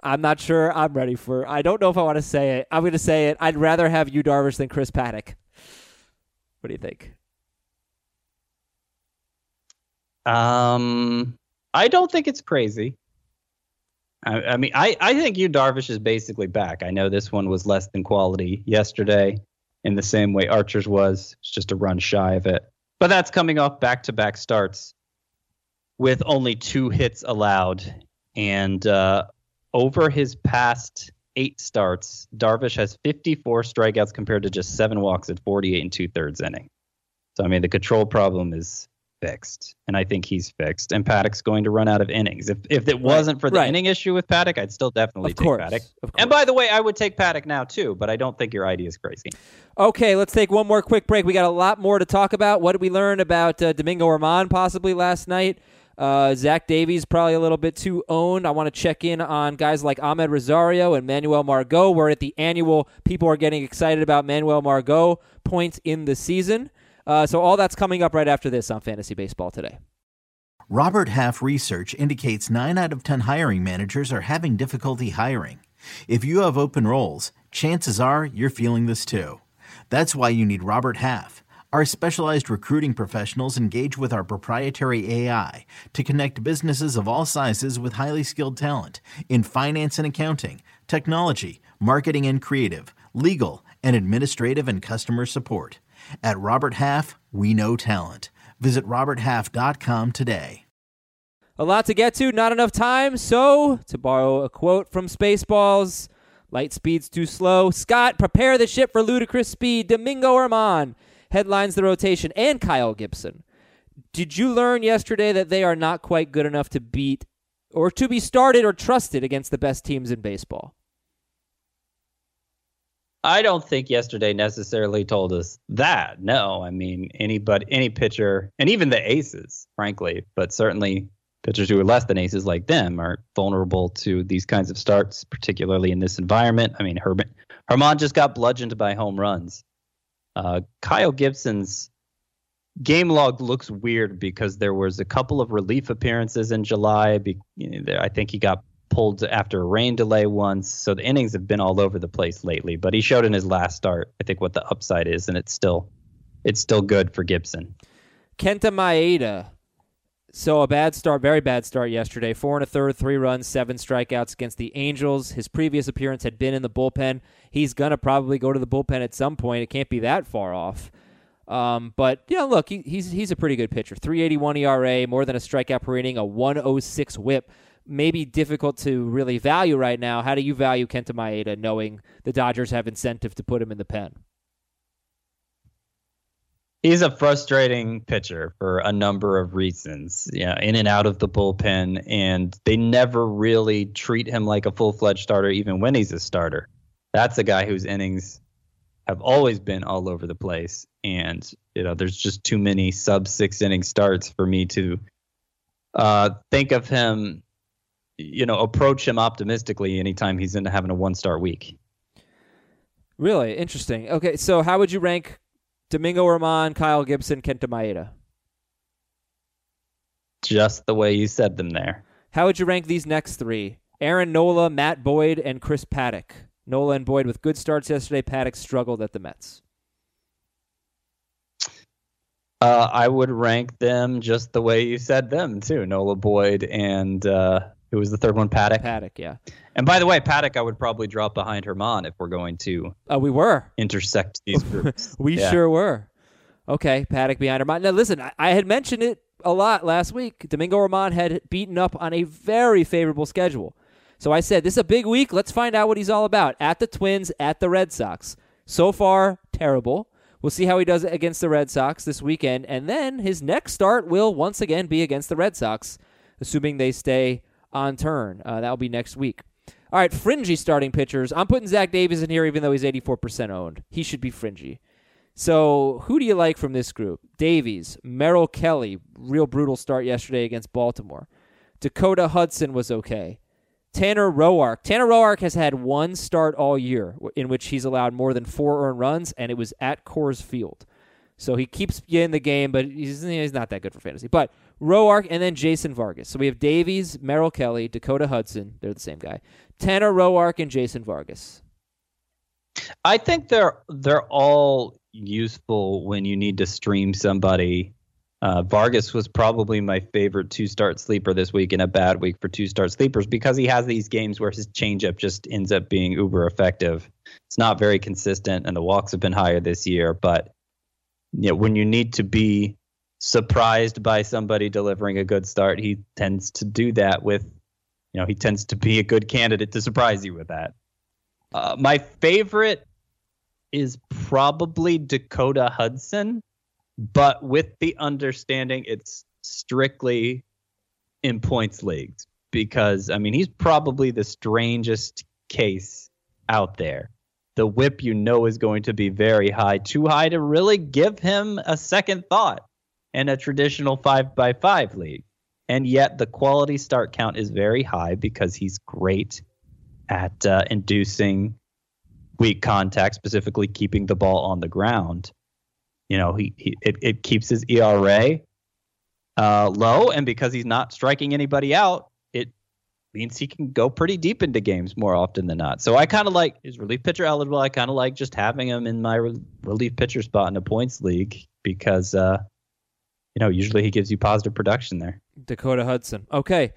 I'm not sure I'm ready for. I don't know if I want to say it. I'm going to say it. I'd rather have Yu, Darvish than Chris Paddack. What do you think? Um, I don't think it's crazy. I, I mean, I, I think Yu Darvish is basically back. I know this one was less than quality yesterday, in the same way Archer's was. It's just a run shy of it. But that's coming off back to back starts with only two hits allowed. And uh, over his past eight starts, Darvish has 54 strikeouts compared to just seven walks at 48 and two thirds inning. So, I mean, the control problem is fixed, and I think he's fixed. And Paddack's going to run out of innings. If if it wasn't for the right. inning issue with Paddack, I'd still definitely Of take course, Paddack. of And by the way, I would take Paddack now too, but I don't think your idea is crazy. Okay, let's take one more quick break. We got a lot more to talk about. What did we learn about uh, Domingo German possibly last night? Uh, Zach Davies probably a little bit too owned. I want to check in on guys like Amed Rosario and Manuel Margot. We're at the annual people are getting excited about Manuel Margot points in the season. Uh, so all that's coming up right after this on Fantasy Baseball today. Robert Half research indicates 9 out of 10 hiring managers are having difficulty hiring. If you have open roles, chances are you're feeling this too. That's why you need Robert Half. Our specialized recruiting professionals engage with our proprietary AI to connect businesses of all sizes with highly skilled talent in finance and accounting, technology, marketing and creative, legal, and administrative and customer support. At Robert Half, we know talent. Visit RobertHalf.com today. A lot to get to, not enough time. So, to borrow a quote from Spaceballs, light speed's too slow. Scott, prepare the ship for ludicrous speed. Domingo German headlines the rotation, and Kyle Gibson. Did you learn yesterday that they are not quite good enough to beat or to be started or trusted against the best teams in baseball? I don't think yesterday necessarily told us that. No, I mean anybody, any pitcher, and even the aces, frankly, but certainly pitchers who are less than aces like them are vulnerable to these kinds of starts, particularly in this environment. I mean, German, German just got bludgeoned by home runs. Uh, Kyle Gibson's game log looks weird because there was a couple of relief appearances in July. Be, you know, I think he got pulled after a rain delay once. So the innings have been all over the place lately. But he showed in his last start, I think, what the upside is, and it's still it's still good for Gibson. Kenta Maeda. So a bad start, very bad start yesterday. Four and a third, three runs, seven strikeouts against the Angels. His previous appearance had been in the bullpen. He's gonna probably go to the bullpen at some point. It can't be that far off. Um, but yeah, look, he, he's he's a pretty good pitcher. 381 ERA, more than a strikeout per inning, a 106 WHIP. Maybe difficult to really value right now. How do you value Kenta Maeda, knowing the Dodgers have incentive to put him in the pen? He's a frustrating pitcher for a number of reasons. Yeah, in and out of the bullpen, and they never really treat him like a full fledged starter, even when he's a starter. That's a guy whose innings have always been all over the place, and you know, there's just too many sub six inning starts for me to uh, think of him. You know, approach him optimistically anytime he's into having a one star week. Really interesting. Okay, so how would you rank Domingo German, Kyle Gibson, Kenta Maeda? Just the way you said them there. How would you rank these next three? Aaron Nola, Matt Boyd, and Chris Paddack. Nola and Boyd with good starts yesterday. Paddock struggled at the Mets. Uh, I would rank them just the way you said them too. Nola Boyd and uh, who was the third one? Paddack. Paddack, yeah. And by the way, Paddack, I would probably drop behind German if we're going to Uh, we were. intersect these groups. we Yeah. sure were. Okay, Paddack behind German. Now, listen, I, I had mentioned it a lot last week. Domingo German had beaten up on a very favorable schedule. So I said, this is a big week. Let's find out what he's all about. At the Twins, at the Red Sox. So far, terrible. We'll see how he does against the Red Sox this weekend. And then his next start will once again be against the Red Sox, assuming they stay on turn. Uh, that will be next week. All right, fringy starting pitchers. I'm putting Zach Davies in here, even though he's 84% owned. He should be fringy. So, who do you like from this group? Davies, Merrill Kelly, real brutal start yesterday against Baltimore. Dakota Hudson was okay. Tanner Roark. Tanner Roark has had one start all year in which he's allowed more than four earned runs, and it was at Coors Field. So he keeps you in the game, but he's, he's not that good for fantasy. But Roark and then Jason Vargas. So we have Davies, Merrill Kelly, Dakota Hudson. They're the same guy. Tanner Roark and Jason Vargas. I think they're they're all useful when you need to stream somebody. Uh, Vargas was probably my favorite two start sleeper this week in a bad week for two start sleepers because he has these games where his changeup just ends up being uber effective. It's not very consistent, and the walks have been higher this year. But you know, when you need to be surprised by somebody delivering a good start, he tends to do that with, you know, he tends to be a good candidate to surprise you with that. Uh, my favorite is probably Dakota Hudson, but with the understanding it's strictly in points leagues because I mean he's probably the strangest case out there. The whip you know is going to be very high, too high to really give him a second thought in a traditional five by five league. And yet the quality start count is very high because he's great at uh, inducing weak contact, specifically keeping the ball on the ground. You know, he, he it, it keeps his ERA uh, low, and because he's not striking anybody out, means he can go pretty deep into games more often than not. So I kind of like his relief pitcher eligible. I kind of like just having him in my re- relief pitcher spot in a points league because, uh, you know, usually he gives you positive production there. Dakota Hudson. Okay.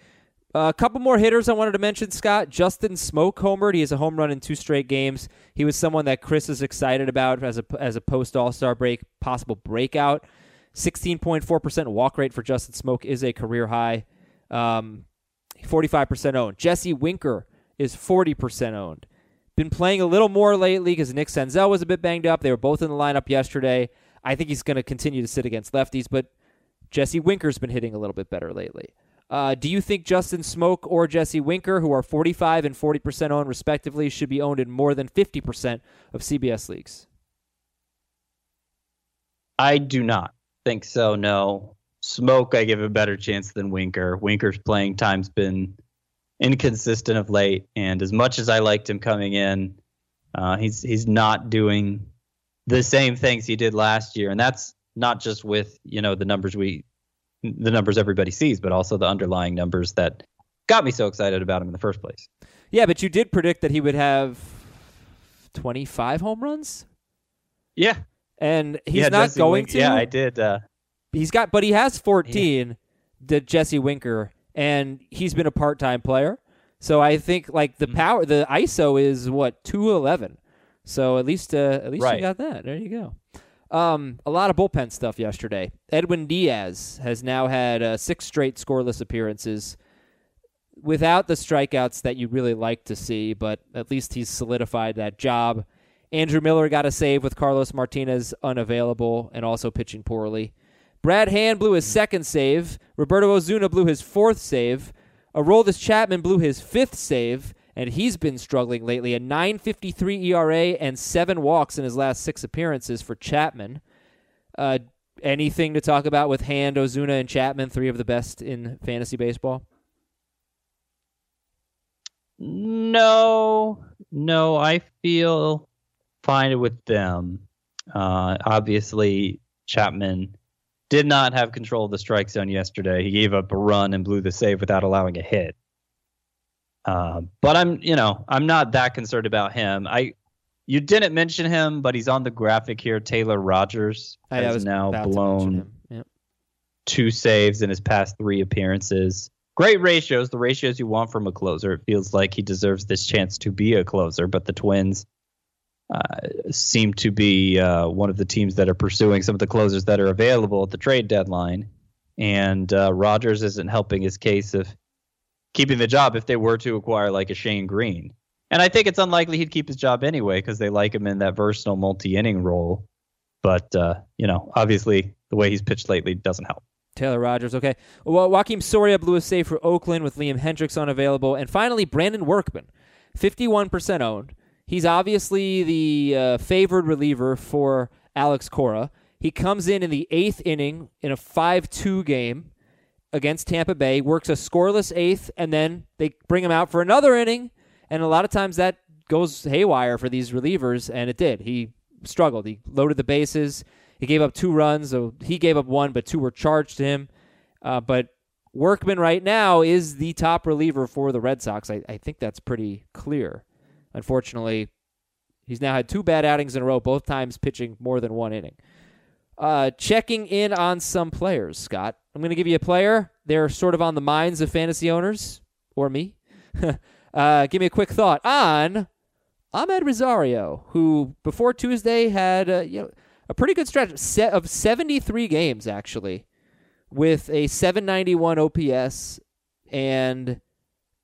Uh, a couple more hitters I wanted to mention, Scott. Justin Smoak homered. He has a home run in two straight games. He was someone that Chris is excited about as a as a post All Star break possible breakout. Sixteen point four percent walk rate for Justin Smoak is a career high. Um, Forty five percent owned. Jesse Winker is forty percent owned. Been playing a little more lately because Nick Senzel was a bit banged up. They were both in the lineup yesterday. I think he's going to continue to sit against lefties, but Jesse Winker's been hitting a little bit better lately. Uh, do you think Justin Smoak or Jesse Winker, who are 45 and 40% owned respectively, should be owned in more than 50% of CBS leagues? I do not think so. No. Smoak, I give a better chance than Winker. Winker's playing time's been inconsistent of late, and as much as I liked him coming in, uh, he's he's not doing the same things he did last year, and that's not just with you know the numbers we the numbers everybody sees, but also the underlying numbers that got me so excited about him in the first place. Yeah, but you did predict that he would have 25 home runs? Yeah. And he's yeah, not Jesse going Wink- to. Yeah, I did. Uh, he's got, but he has 14, yeah. the Jesse Winker, and he's been a part time player. So I think like the mm-hmm. power, the ISO is what 211. So at least, uh, at least right. you got that. There you go. Um, a lot of bullpen stuff yesterday. Edwin Diaz has now had uh, six straight scoreless appearances without the strikeouts that you really like to see, but at least he's solidified that job. Andrew Miller got a save with Carlos Martinez unavailable and also pitching poorly. Brad Hand blew his second save. Roberto Osuna blew his fourth save. Aroldis Chapman blew his fifth save and he's been struggling lately. A 9.53 ERA and seven walks in his last six appearances for Chapman. Uh, anything to talk about with Hand, Ozuna, and Chapman, three of the best in fantasy baseball? No, no, I feel fine with them. Uh, obviously, Chapman did not have control of the strike zone yesterday. He gave up a run and blew the save without allowing a hit. Uh, but I'm, you know, I'm not that concerned about him. I, you didn't mention him, but he's on the graphic here. Taylor Rogers has now blown yep. two saves in his past three appearances. Great ratios, the ratios you want from a closer. It feels like he deserves this chance to be a closer, but the Twins uh, seem to be uh, one of the teams that are pursuing some of the closers that are available at the trade deadline. And uh, Rogers isn't helping his case of keeping the job if they were to acquire like a Shane Greene. And I think it's unlikely he'd keep his job anyway because they like him in that versatile multi-inning role. But uh, you know, obviously the way he's pitched lately doesn't help. Taylor Rogers, okay. Well, Joakim Soria blew a save for Oakland with Liam Hendriks unavailable, and finally Brandon Workman, fifty-one percent owned. He's obviously the uh, favored reliever for Alex Cora. He comes in in the eighth inning in a 5 2 game against Tampa Bay, works a scoreless eighth, and then they bring him out for another inning. And a lot of times that goes haywire for these relievers, and it did. He struggled. He loaded the bases. He gave up two runs. So he gave up one, but two were charged to him. Uh, but Workman right now is the top reliever for the Red Sox. I, I think that's pretty clear. Unfortunately, he's now had two bad outings in a row, both times pitching more than one inning. Uh, checking in on some players, Scott. I'm going to give you a player. They're sort of on the minds of fantasy owners or me. uh, give me a quick thought on Amed Rosario, who before Tuesday had uh, you know a pretty good stretch of 73 games actually, with a 791 OPS and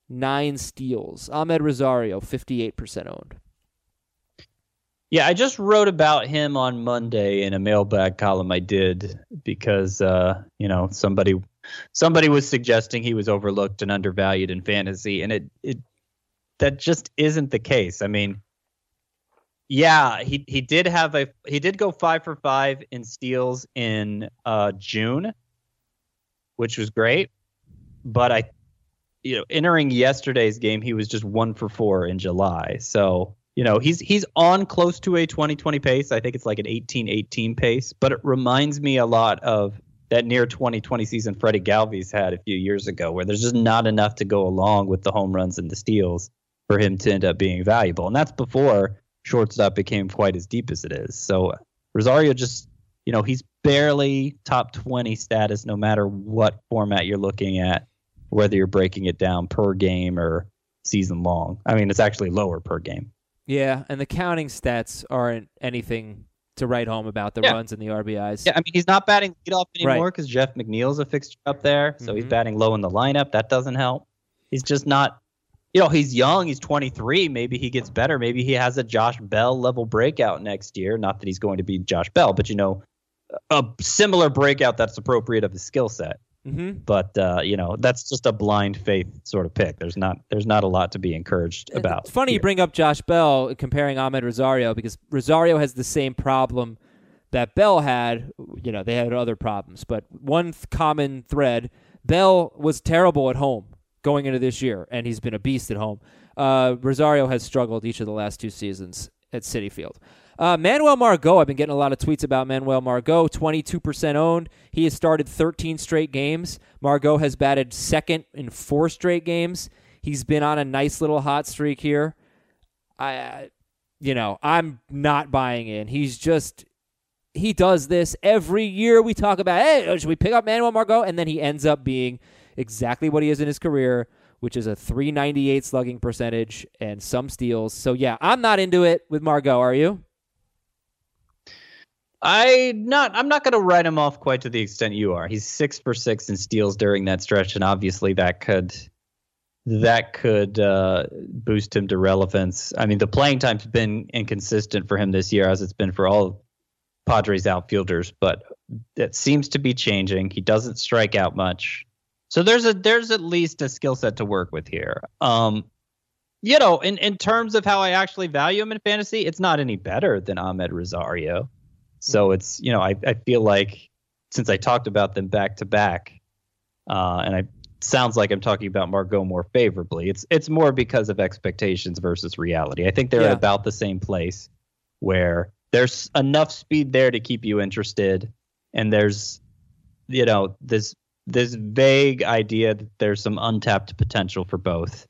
nine steals. Amed Rosario, 58% owned. Yeah, I just wrote about him on Monday in a mailbag column I did because uh, you know somebody somebody was suggesting he was overlooked and undervalued in fantasy, and it it that just isn't the case. I mean, yeah, he he did have a he did go five for five in steals in uh, June, which was great, but I you know entering yesterday's game he was just one for four in July, so you know he's he's on close to a 2020 pace. I think it's like an 18-18 pace but it reminds me a lot of that near 2020 season freddie galvis had a few years ago where there's just not enough to go along with the home runs and the steals for him to end up being valuable. And that's before shortstop became quite as deep as it is. So rosario just you know he's barely top 20 status no matter what format you're looking at whether you're breaking it down per game or season long i mean it's actually lower per game yeah, and the counting stats aren't anything to write home about the Yeah. runs and the RBIs. Yeah, I mean he's not batting leadoff Right. anymore because Jeff McNeil's a fixture up there, so he's Mhm. batting low in the lineup. That doesn't help. He's just not. You know, he's young. He's 23. Maybe he gets better. Maybe he has a Josh Bell level breakout next year. Not that he's going to be Josh Bell, but you know, a similar breakout that's appropriate of his skill set. Mm-hmm. But uh, you know, that's just a blind faith sort of pick. There's not. There's not a lot to be encouraged about. It's funny you bring up Josh Bell comparing Amed Rosario because Rosario has the same problem that Bell had. You know, they had other problems, but one th- common thread: Bell was terrible at home going into this year, and he's been a beast at home. Uh, Rosario has struggled each of the last two seasons at Citi Field. Uh, Manuel Margot, I've been getting a lot of tweets about Manuel Margot, 22% owned. He has started 13 straight games. Margot has batted second in four straight games. He's been on a nice little hot streak here. I, you know, I'm not buying in. He's just, he does this every year. We talk about, hey, should we pick up Manuel Margot? And then he ends up being exactly what he is in his career, which is a 398 slugging percentage and some steals. So, yeah, I'm not into it with Margot. Are you? I not I'm not going to write him off quite to the extent you are. He's six for six in steals during that stretch, and obviously that could that could uh, boost him to relevance. I mean, the playing time's been inconsistent for him this year, as it's been for all Padres outfielders, but that seems to be changing. He doesn't strike out much, so there's a there's at least a skill set to work with here. Um, you know, in in terms of how I actually value him in fantasy, it's not any better than Amed Rosario. So it's you know I, I feel like since I talked about them back to back, uh, and I sounds like I'm talking about Margot more favorably. It's it's more because of expectations versus reality. I think they're Yeah. at about the same place where there's enough speed there to keep you interested, and there's you know this this vague idea that there's some untapped potential for both,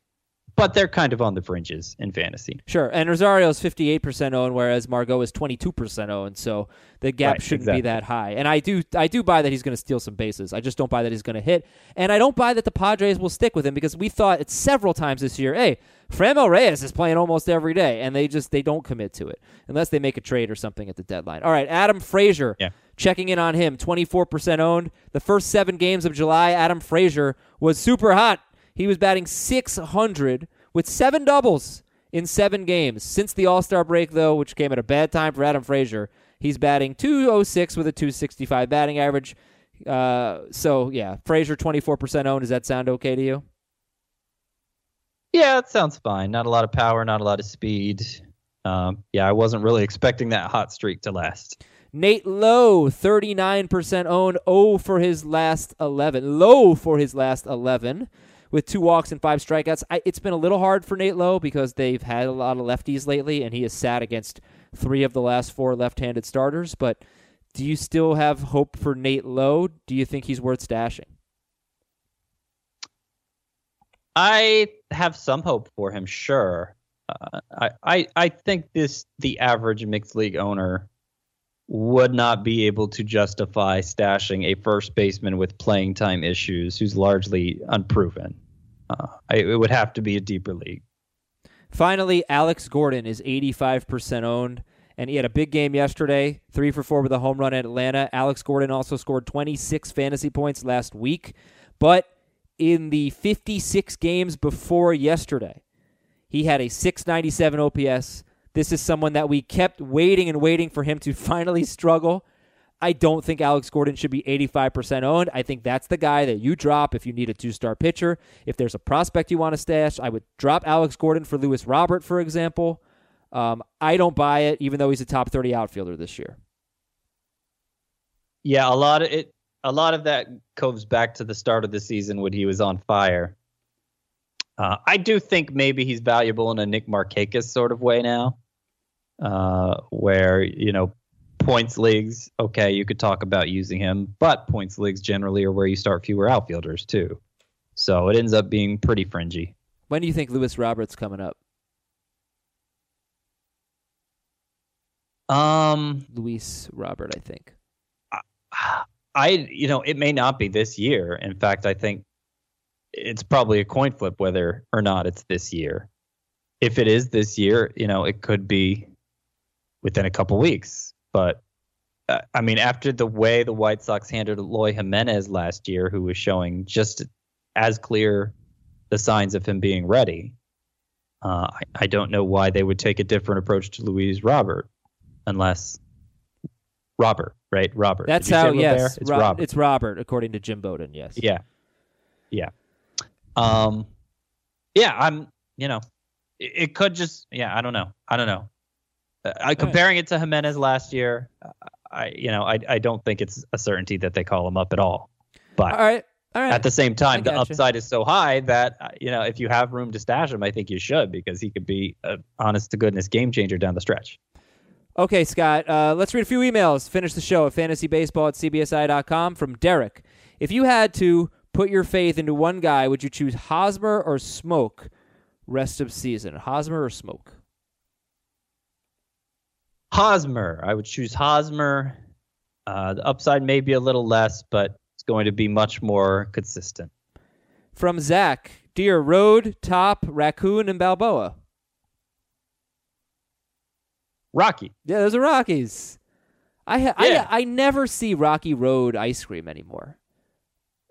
but they're kind of on the fringes in fantasy. Sure. And Rosario is 58% owned, whereas Margot is 22% owned. So the gap Right, shouldn't be that high. And I do, I do buy that he's going to steal some bases. I just don't buy that he's going to hit. And I don't buy that the Padres will stick with him because we thought it several times this year. Hey, Franmil Reyes is playing almost every day, and they just they don't commit to it unless they make a trade or something at the deadline. All right, Adam Frazier. Yeah. Checking in on him, 24% owned. The first seven games of July, Adam Frazier was super hot. He was batting 600 with seven doubles in seven games. Since the All Star break, though, which came at a bad time for Adam Frazier, he's batting 206 with a 265 batting average. Uh, so, yeah, Frazier 24% owned. Does that sound okay to you? Yeah, it sounds fine. Not a lot of power, not a lot of speed. Um, yeah, I wasn't really expecting that hot streak to last. Nate Lowe, 39% owned, oh for his last 11. Low for his last 11 with two walks and five strikeouts. I, it's been a little hard for Nate Lowe because they've had a lot of lefties lately, and he has sat against three of the last four left handed starters. But do you still have hope for Nate Lowe? Do you think he's worth stashing? I have some hope for him, sure. Uh, I, I I think this the average mixed league owner would not be able to justify stashing a first baseman with playing time issues who's largely unproven. Uh, it would have to be a deeper league. Finally, Alex Gordon is 85% owned, and he had a big game yesterday, three for four with a home run at Atlanta. Alex Gordon also scored 26 fantasy points last week, but in the 56 games before yesterday, he had a 697 OPS, this is someone that we kept waiting and waiting for him to finally struggle. I don't think Alex Gordon should be 85% owned. I think that's the guy that you drop if you need a two star pitcher. If there's a prospect you want to stash, I would drop Alex Gordon for Luis Robert, for example. Um, I don't buy it, even though he's a top 30 outfielder this year. Yeah, a lot of it. A lot of that comes back to the start of the season when he was on fire. Uh, I do think maybe he's valuable in a Nick Markakis sort of way now uh, where you know points leagues. Okay, you could talk about using him, but points leagues generally are where you start fewer outfielders too. So it ends up being pretty fringy. When do you think Luis Robert's coming up? Um, Luis Robert, I think. I, you know, it may not be this year. In fact, I think it's probably a coin flip whether or not it's this year. If it is this year, you know, it could be within a couple weeks. But uh, I mean, after the way the White Sox handled Eloy Jimenez last year, who was showing just as clear the signs of him being ready, uh, I, I, don't know why they would take a different approach to Luis Robert, unless Robert, right? Robert. That's how. Yes, it's Ro- Robert. It's Robert, according to Jim Bowden. Yes. Yeah. Yeah. Um. Yeah, I'm. You know, it, it could just. Yeah, I don't know. I don't know. I, comparing it to Jimenez last year, I you know I I don't think it's a certainty that they call him up at all. But all right, all right. At the same time, the upside is so high that uh, you know if you have room to stash him, I think you should because he could be a honest to goodness game changer down the stretch. Okay, Scott. Uh, let's read a few emails. Finish the show at fantasybaseball at cbsi.com from Derek. If you had to put your faith into one guy, would you choose Hosmer or Smoak rest of season? Hosmer or Smoak? Hosmer. I would choose Hosmer. Uh, the upside may be a little less, but it's going to be much more consistent. From Zach, Deer Road, Top, Raccoon, and Balboa. Rocky. Yeah, those are Rockies. I ha- yeah. I I never see Rocky Road ice cream anymore.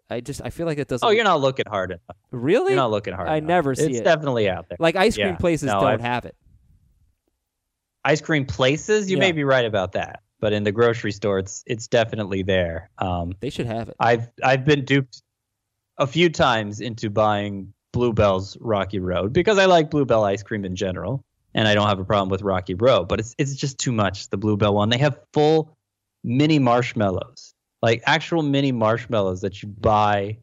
I just I feel like it doesn't. Oh, you're not looking hard enough. Really? You're not looking hard. I enough. never see it's it. It's definitely out there. Like ice cream yeah. places no, don't I've, have it ice cream places, you yeah. may be right about that. But in the grocery store, it's it's definitely there. Um, they should have it. I've I've been duped a few times into buying Bluebell's Rocky Road because I like Bluebell ice cream in general, and I don't have a problem with Rocky Road. But it's it's just too much. The Bluebell one, they have full mini marshmallows, like actual mini marshmallows that you buy,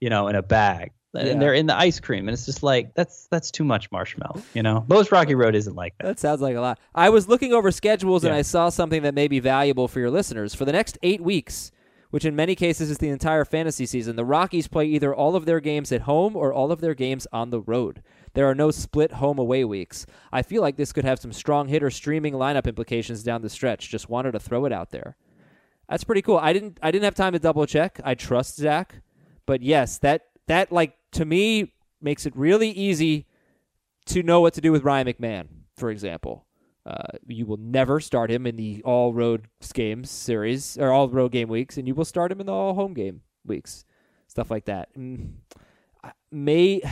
you know, in a bag and yeah. they're in the ice cream, and it's just like that's that's too much marshmallow. You know, most Rocky Road isn't like that. That sounds like a lot. I was looking over schedules, yeah. and I saw something that may be valuable for your listeners for the next eight weeks. Which in many cases is the entire fantasy season. The Rockies play either all of their games at home or all of their games on the road. There are no split home away weeks. I feel like this could have some strong hitter streaming lineup implications down the stretch. Just wanted to throw it out there. That's pretty cool. I didn't I didn't have time to double check. I trust Zach, but yes, that that like to me makes it really easy to know what to do with Ryan McMahon, for example. Uh, you will never start him in the all road games series or all road game weeks, and you will start him in the all home game weeks, stuff like that. May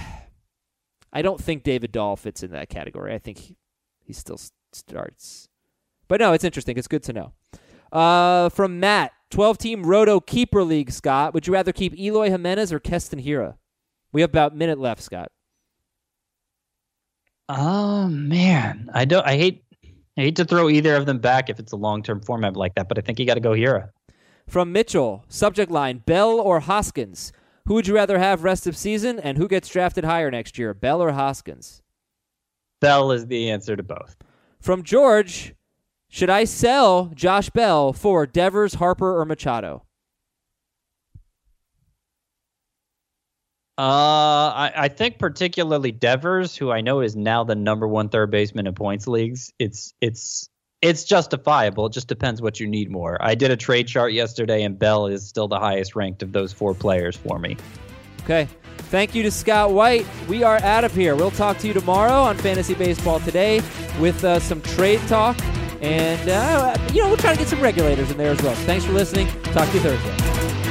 I don't think David Dahl fits in that category. I think he, he still starts, but no, it's interesting. It's good to know. Uh, from Matt, twelve team Roto keeper league. Scott, would you rather keep Eloy Jimenez or Keston Hiura? We have about a minute left, Scott. Oh man, I don't. I hate. I hate to throw either of them back if it's a long term format like that, but I think you got to go Hiura. From Mitchell, subject line Bell or Hoskins? Who would you rather have rest of season, and who gets drafted higher next year, Bell or Hoskins? Bell is the answer to both. From George, should I sell Josh Bell for Devers, Harper, or Machado? Uh, I, I think particularly Devers, who I know is now the number one third baseman in points leagues. It's it's it's justifiable. It just depends what you need more. I did a trade chart yesterday, and Bell is still the highest ranked of those four players for me. Okay. Thank you to Scott White. We are out of here. We'll talk to you tomorrow on Fantasy Baseball Today with uh, some trade talk. And, uh, you know, we'll try to get some regulators in there as well. Thanks for listening. Talk to you Thursday.